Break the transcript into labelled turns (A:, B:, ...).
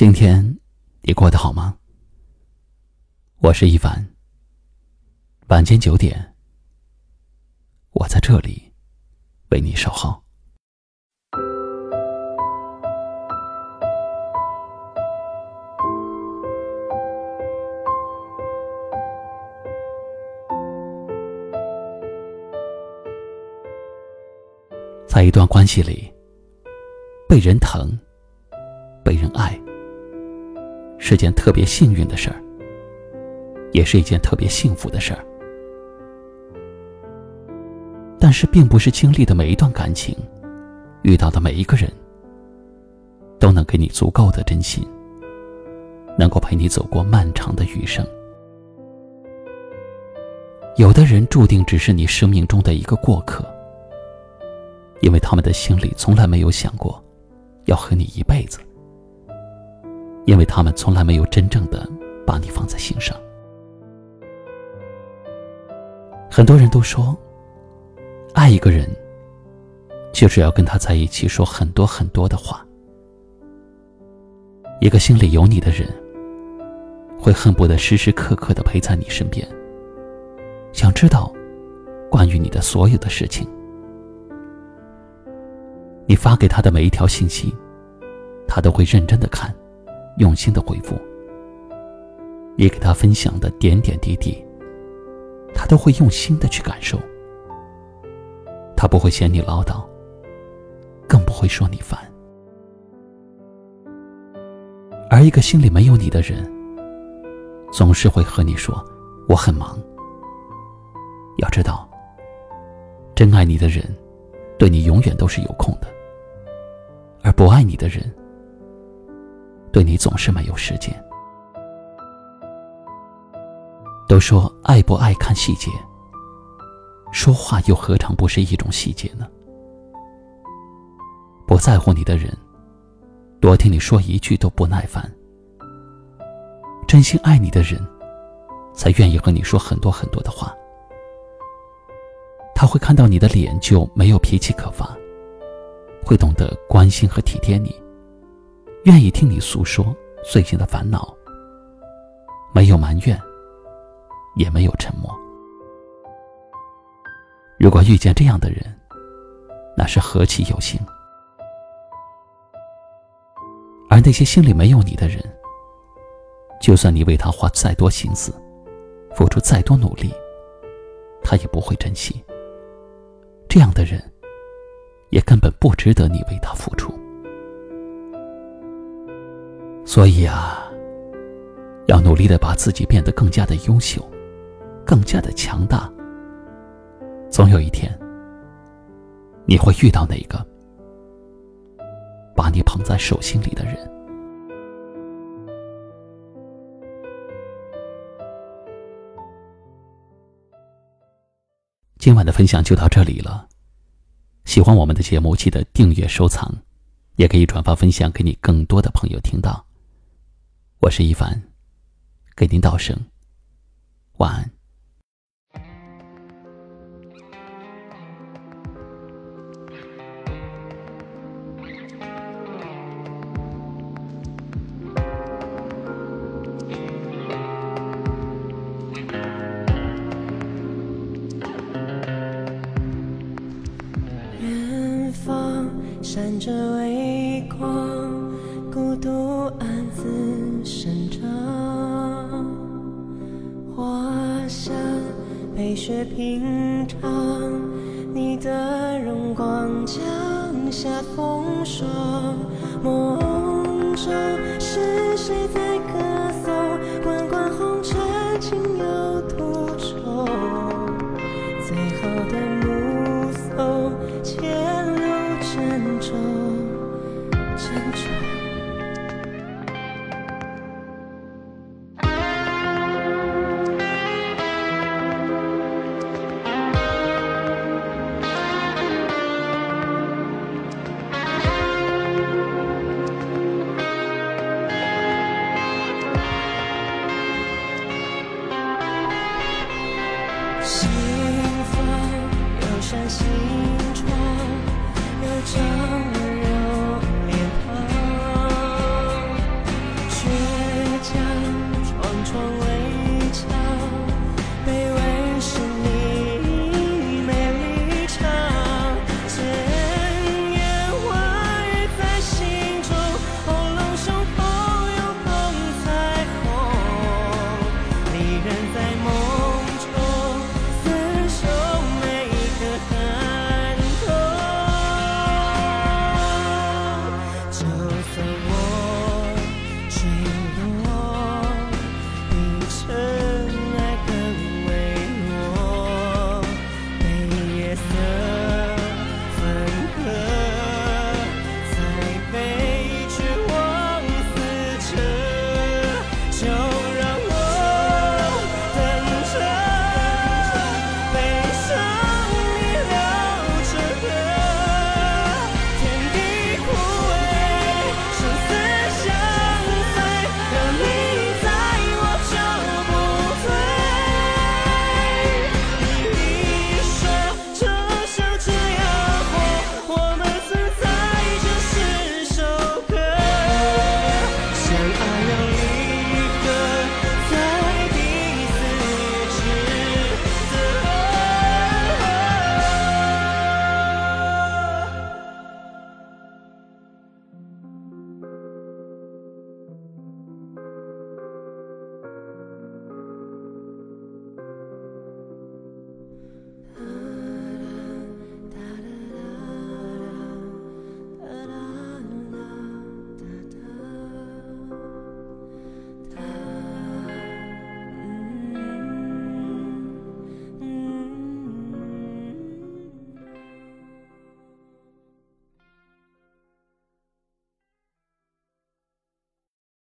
A: 今天你过得好吗？我是一凡。晚间九点，我在这里为你守候。在一段关系里，被人疼，被人爱。是件特别幸运的事儿，也是一件特别幸福的事儿。但是，并不是经历的每一段感情，遇到的每一个人，都能给你足够的真心，能够陪你走过漫长的余生。有的人注定只是你生命中的一个过客，因为他们的心里从来没有想过，要和你一辈子。因为他们从来没有真正的把你放在心上。很多人都说，爱一个人，就是要跟他在一起说很多很多的话。一个心里有你的人，会恨不得时时刻刻的陪在你身边，想知道关于你的所有的事情。你发给他的每一条信息，他都会认真的看。用心的回复，你给他分享的点点滴滴，他都会用心的去感受。他不会嫌你唠叨，更不会说你烦。而一个心里没有你的人，总是会和你说我很忙。要知道，真爱你的人，对你永远都是有空的，而不爱你的人。对你总是没有时间。都说爱不爱看细节，说话又何尝不是一种细节呢？不在乎你的人，多听你说一句都不耐烦；真心爱你的人，才愿意和你说很多很多的话。他会看到你的脸就没有脾气可发，会懂得关心和体贴你。愿意听你诉说最近的烦恼，没有埋怨，也没有沉默。如果遇见这样的人，那是何其有幸。而那些心里没有你的人，就算你为他花再多心思，付出再多努力，他也不会珍惜。这样的人，也根本不值得你为他付出。所以啊，要努力的把自己变得更加的优秀，更加的强大。总有一天，你会遇到那个把你捧在手心里的人。今晚的分享就到这里了。喜欢我们的节目，记得订阅收藏，也可以转发分享给你更多的朋友听到。我是一凡，给您道声晚安。
B: 远方闪着微光。孤独暗自生长，花香被雪平常。你的荣光降下风霜，梦中是谁在歌颂？滚滚红尘，情有独钟。最后的目送，心房有扇心窗，有张。so